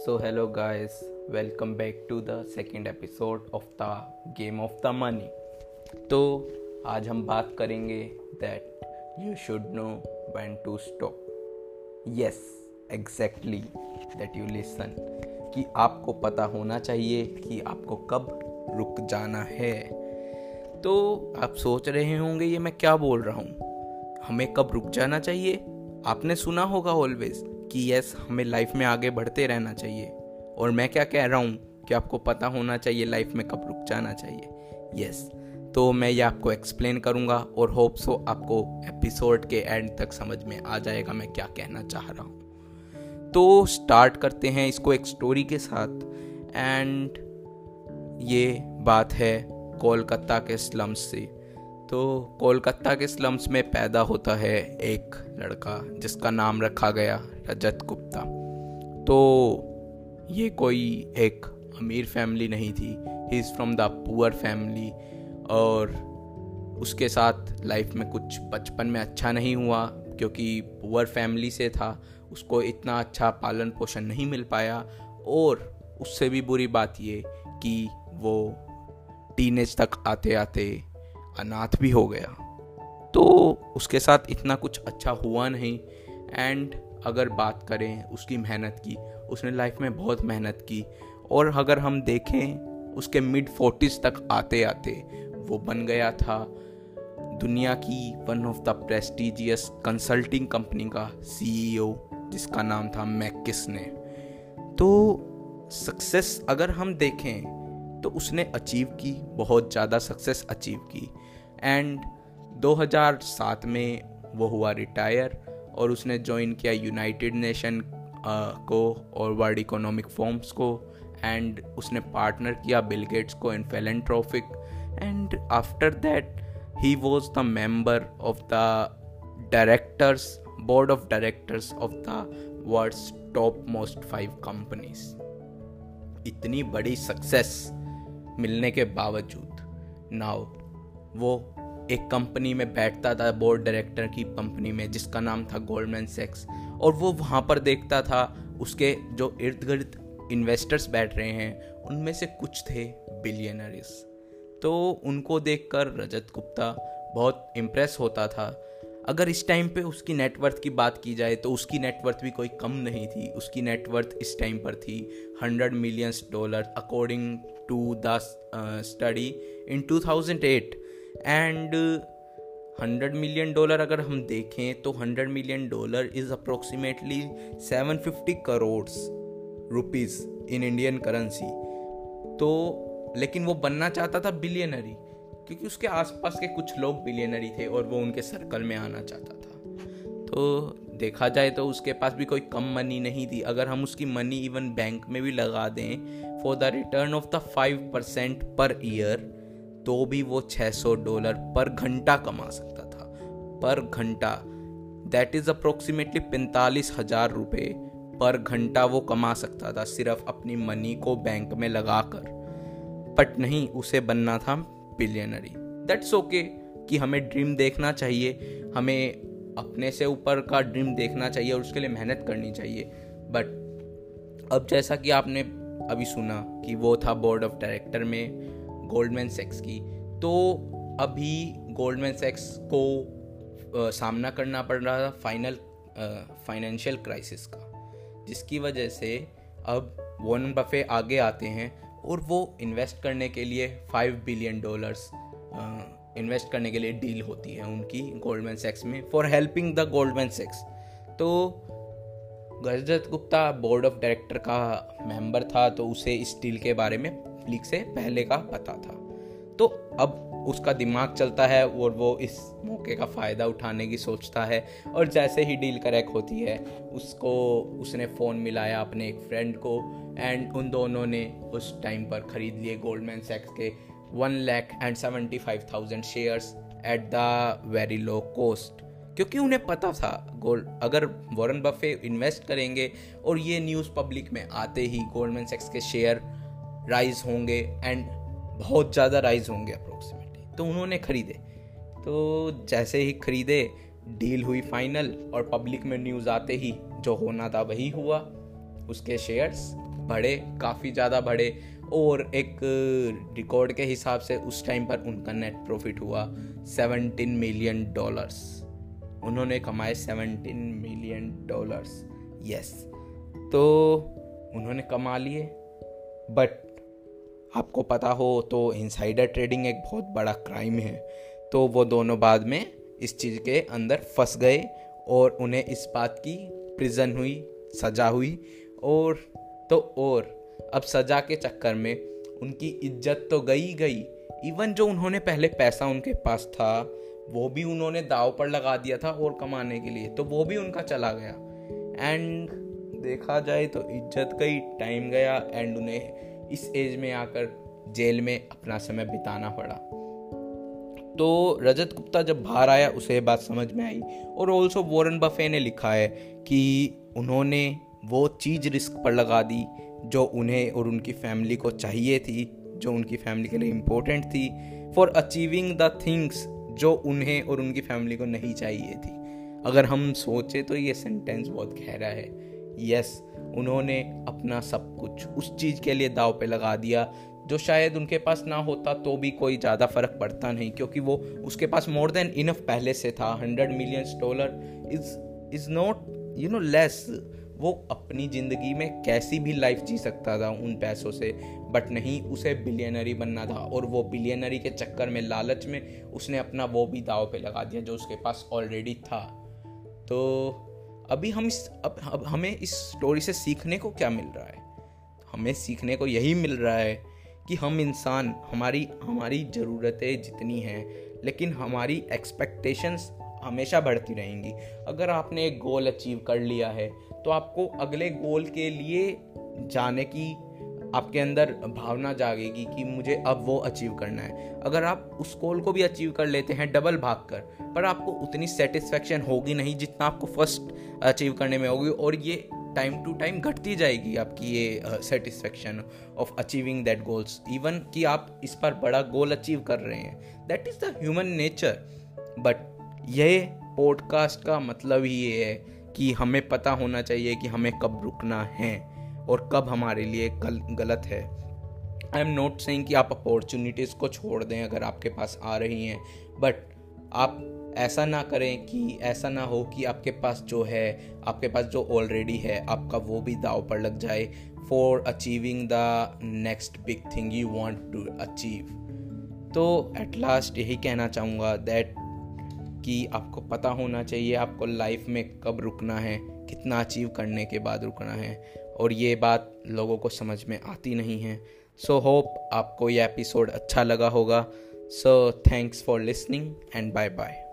So, hello guys, welcome back to the second episode of the Game of the Money. तो आज हम बात करेंगे that you should know when to stop yes exactly that you listen कि आपको पता होना चाहिए कि आपको कब रुक जाना है। तो आप सोच रहे होंगे ये मैं क्या बोल रहा हूँ? हमें कब रुक जाना चाहिए? आपने सुना होगा ऑलवेज कि यस हमें लाइफ में आगे बढ़ते रहना चाहिए। और मैं क्या कह रहा हूँ कि आपको पता होना चाहिए लाइफ में कब रुक जाना चाहिए। यस तो मैं ये आपको एक्सप्लेन करूँगा और होप सो आपको एपिसोड के एंड तक समझ में आ जाएगा मैं क्या कहना चाह रहा हूँ। तो स्टार्ट करते हैं इसको एक स्टोरी के साथ। एंड ये बात है कोलकाता के स्लम्स से। तो कोलकाता के स्लम्स में पैदा होता है एक लड़का, जिसका नाम रखा गया रजत गुप्ता। तो ये कोई एक अमीर फैमिली नहीं थी। He is from the poor family और उसके साथ लाइफ में कुछ बचपन में अच्छा नहीं हुआ, क्योंकि पुअर फैमिली से था। उसको इतना अच्छा पालन पोषण नहीं मिल पाया और उससे भी बुरी बात ये कि वो टीनेज तक आते आते अनाथ भी हो गया। तो उसके साथ इतना कुछ अच्छा हुआ नहीं। एंड अगर बात करें उसकी मेहनत की, उसने लाइफ में बहुत मेहनत की। और अगर हम देखें, उसके मिड फोर्टीज़ तक आते आते वो बन गया था। दुनिया की one of the prestigious consulting company का सीईओ जिसका नाम था मैकिस ने। तो सक्सेस अगर हम देखें तो उसने अचीव की, बहुत ज़्यादा सक्सेस अचीव की। एंड 2007 में वो हुआ रिटायर और उसने ज्वाइन किया यूनाइटेड नेशन को और वर्ल्ड इकोनॉमिक फॉर्म्स को। एंड उसने पार्टनर किया बिल गेट्स को in philanthropic and after that he was the member of the directors board of directors of the world's top most five companies इतनी बड़ी success मिलने के बावजूद, नाउ, वो एक कंपनी में बैठता था, बोर्ड डायरेक्टर की कंपनी में, जिसका नाम था गोल्डमैन सेक्स। और वो वहाँ पर देखता था, उसके जो इर्द गिर्द इन्वेस्टर्स बैठ रहे हैं, उनमें से कुछ थे बिलियनरीज तो उनको देखकर रजत गुप्ता बहुत इम्प्रेस होता था। अगर इस टाइम पे उसकी नेटवर्थ की बात की जाए तो उसकी नेटवर्थ भी कोई कम नहीं थी। उसकी नेटवर्थ इस टाइम पर थी hundred millions dollar according to the study in 2008 and hundred million dollar अगर हम देखें तो hundred million dollar is approximately seven fifty crore rupees in Indian currency तो लेकिन वो बनना चाहता था बिलियनरी क्योंकि उसके आसपास के कुछ लोग बिलियनरी थे और वो उनके सर्कल में आना चाहता था। तो देखा जाए तो उसके पास भी कोई कम मनी नहीं थी। अगर हम उसकी मनी इवन बैंक में भी लगा दें for the return of the five percent per year तो भी वो 600 डॉलर पर घंटा कमा सकता था। पर घंटा दैट इज़ अप्रोक्सीमेटली पैंतालीस हज़ार रुपये पर घंटा वो कमा सकता था, सिर्फ़ अपनी मनी को बैंक में लगा कर बट नहीं, उसे बनना था बिलियनरी दैट्स ओके कि हमें ड्रीम देखना चाहिए, हमें अपने से ऊपर का ड्रीम देखना चाहिए और उसके लिए मेहनत करनी चाहिए। बट अब जैसा कि आपने अभी सुना कि वो था बोर्ड ऑफ़ डायरेक्टर में गोल्डमैन सेक्स की तो अभी गोल्डमैन सेक्स को आ, सामना करना पड़ रहा था फाइनल फाइनेंशियल क्राइसिस का जिसकी वजह से अब वॉन बफे आगे आते हैं और वो इन्वेस्ट करने के लिए फाइव बिलियन डॉलर्स इन्वेस्ट करने के लिए डील होती है उनकी गोल्डमैन सेक्स में फॉर हेल्पिंग द गोल्डमैन सेक्स। तो गजरत गुप्ता बोर्ड ऑफ़ डायरेक्टर का मेंबर था तो उसे इस डील के बारे में लीग से पहले का पता था। तो अब उसका दिमाग चलता है और वो इस मौके का फ़ायदा उठाने की सोचता है और जैसे ही डील करेक्ट होती है, उसको, उसने फ़ोन मिलाया अपने एक फ्रेंड को एंड उन दोनों ने उस टाइम पर ख़रीद लिए गोल्डमैन सेक्स के one lakh and seventy five thousand shares at the very low cost क्योंकि उन्हें पता था गोल्ड अगर वॉरेन बफे इन्वेस्ट करेंगे और ये न्यूज़ पब्लिक में आते ही गोल्डमैन सेक्स के शेयर राइज होंगे एंड बहुत ज़्यादा राइज होंगे अप्रोक्सीमेटली तो उन्होंने ख़रीदे। तो जैसे ही ख़रीदे डील हुई फाइनल और पब्लिक में न्यूज़ आते ही जो होना था वही हुआ। उसके शेयर्स बढ़े, काफ़ी ज़्यादा बढ़े। और एक रिकॉर्ड के हिसाब से उस टाइम पर उनका नेट प्रॉफिट हुआ 17 मिलियन डॉलर्स उन्होंने कमाए 17 मिलियन डॉलर्स यस तो उन्होंने कमा लिए. बट आपको पता हो तो इनसाइडर ट्रेडिंग एक बहुत बड़ा क्राइम है. तो वो दोनों बाद में इस चीज़ के अंदर फंस गए और उन्हें इस बात की प्रिजन हुई, सजा हुई और तो और अब सजा के चक्कर में उनकी इज़्ज़त तो गई गई। इवन जो उन्होंने पहले पैसा उनके पास था, वो भी उन्होंने दाव पर लगा दिया था और कमाने के लिए तो वो भी उनका चला गया। एंड देखा जाए तो इज़्ज़त गई टाइम गया एंड उन्हें इस एज में आकर जेल में अपना समय बिताना पड़ा। तो रजत गुप्ता जब बाहर आया, उसे बात समझ में आई और ऑल्सो वॉरेन बफे ने लिखा है कि उन्होंने वो चीज़ रिस्क पर लगा दी जो उन्हें और उनकी फैमिली को चाहिए थी, जो उनकी फैमिली के लिए इम्पोर्टेंट थी फॉर अचीविंग द थिंग्स जो उन्हें और उनकी फैमिली को नहीं चाहिए थी। अगर हम सोचें तो ये सेंटेंस बहुत गहरा है। यस उन्होंने अपना सब कुछ उस चीज़ के लिए दाव पे लगा दिया, जो शायद उनके पास ना होता तो भी कोई ज़्यादा फ़र्क पड़ता नहीं, क्योंकि वो उसके पास मोर देन इनफ पहले से था। Hundred million dollar is is not you know less वो अपनी ज़िंदगी में कैसी भी लाइफ जी सकता था उन पैसों से बट नहीं उसे बिलियनरी बनना था और वो बिलियनरी के चक्कर में लालच में उसने अपना वो भी दाव पे लगा दिया जो उसके पास ऑलरेडी था। तो अभी हम इस अब, अब हमें इस स्टोरी से सीखने को क्या मिल रहा है? हमें सीखने को यही मिल रहा है कि हम इंसान हमारी हमारी ज़रूरतें जितनी हैं लेकिन हमारी एक्सपेक्टेशंस हमेशा बढ़ती रहेंगी। अगर आपने एक गोल अचीव कर लिया है तो आपको अगले गोल के लिए जाने की, आपके अंदर भावना जागेगी कि मुझे अब वो अचीव करना है। अगर आप उस गोल को भी अचीव कर लेते हैं डबल भाग कर, पर आपको उतनी सेटिस्फेक्शन होगी नहीं जितना आपको फ़र्स्ट अचीव करने में होगी, और ये टाइम टू टाइम घटती जाएगी आपकी ये satisfaction of achieving that goals even कि आप इस पर बड़ा गोल अचीव कर रहे हैं। That is the human nature but यह पॉडकास्ट का मतलब ही ये है कि हमें पता होना चाहिए कि हमें कब रुकना है और कब हमारे लिए गल, गलत है। आई एम नॉट सेइंग कि आप अपॉर्चुनिटीज़ को छोड़ दें अगर आपके पास आ रही हैं बट आप ऐसा ना करें कि ऐसा ना हो कि आपके पास जो है आपके पास जो ऑलरेडी है आपका वो भी दाव पर लग जाए for achieving the next big thing you want to achieve तो एट लास्ट यही कहना चाहूँगा दैट कि आपको पता होना चाहिए आपको लाइफ में कब रुकना है कितना अचीव करने के बाद रुकना है। और ये बात लोगों को समझ में आती नहीं है। सो so, होप आपको ये एपिसोड अच्छा लगा होगा। So thanks for listening and bye bye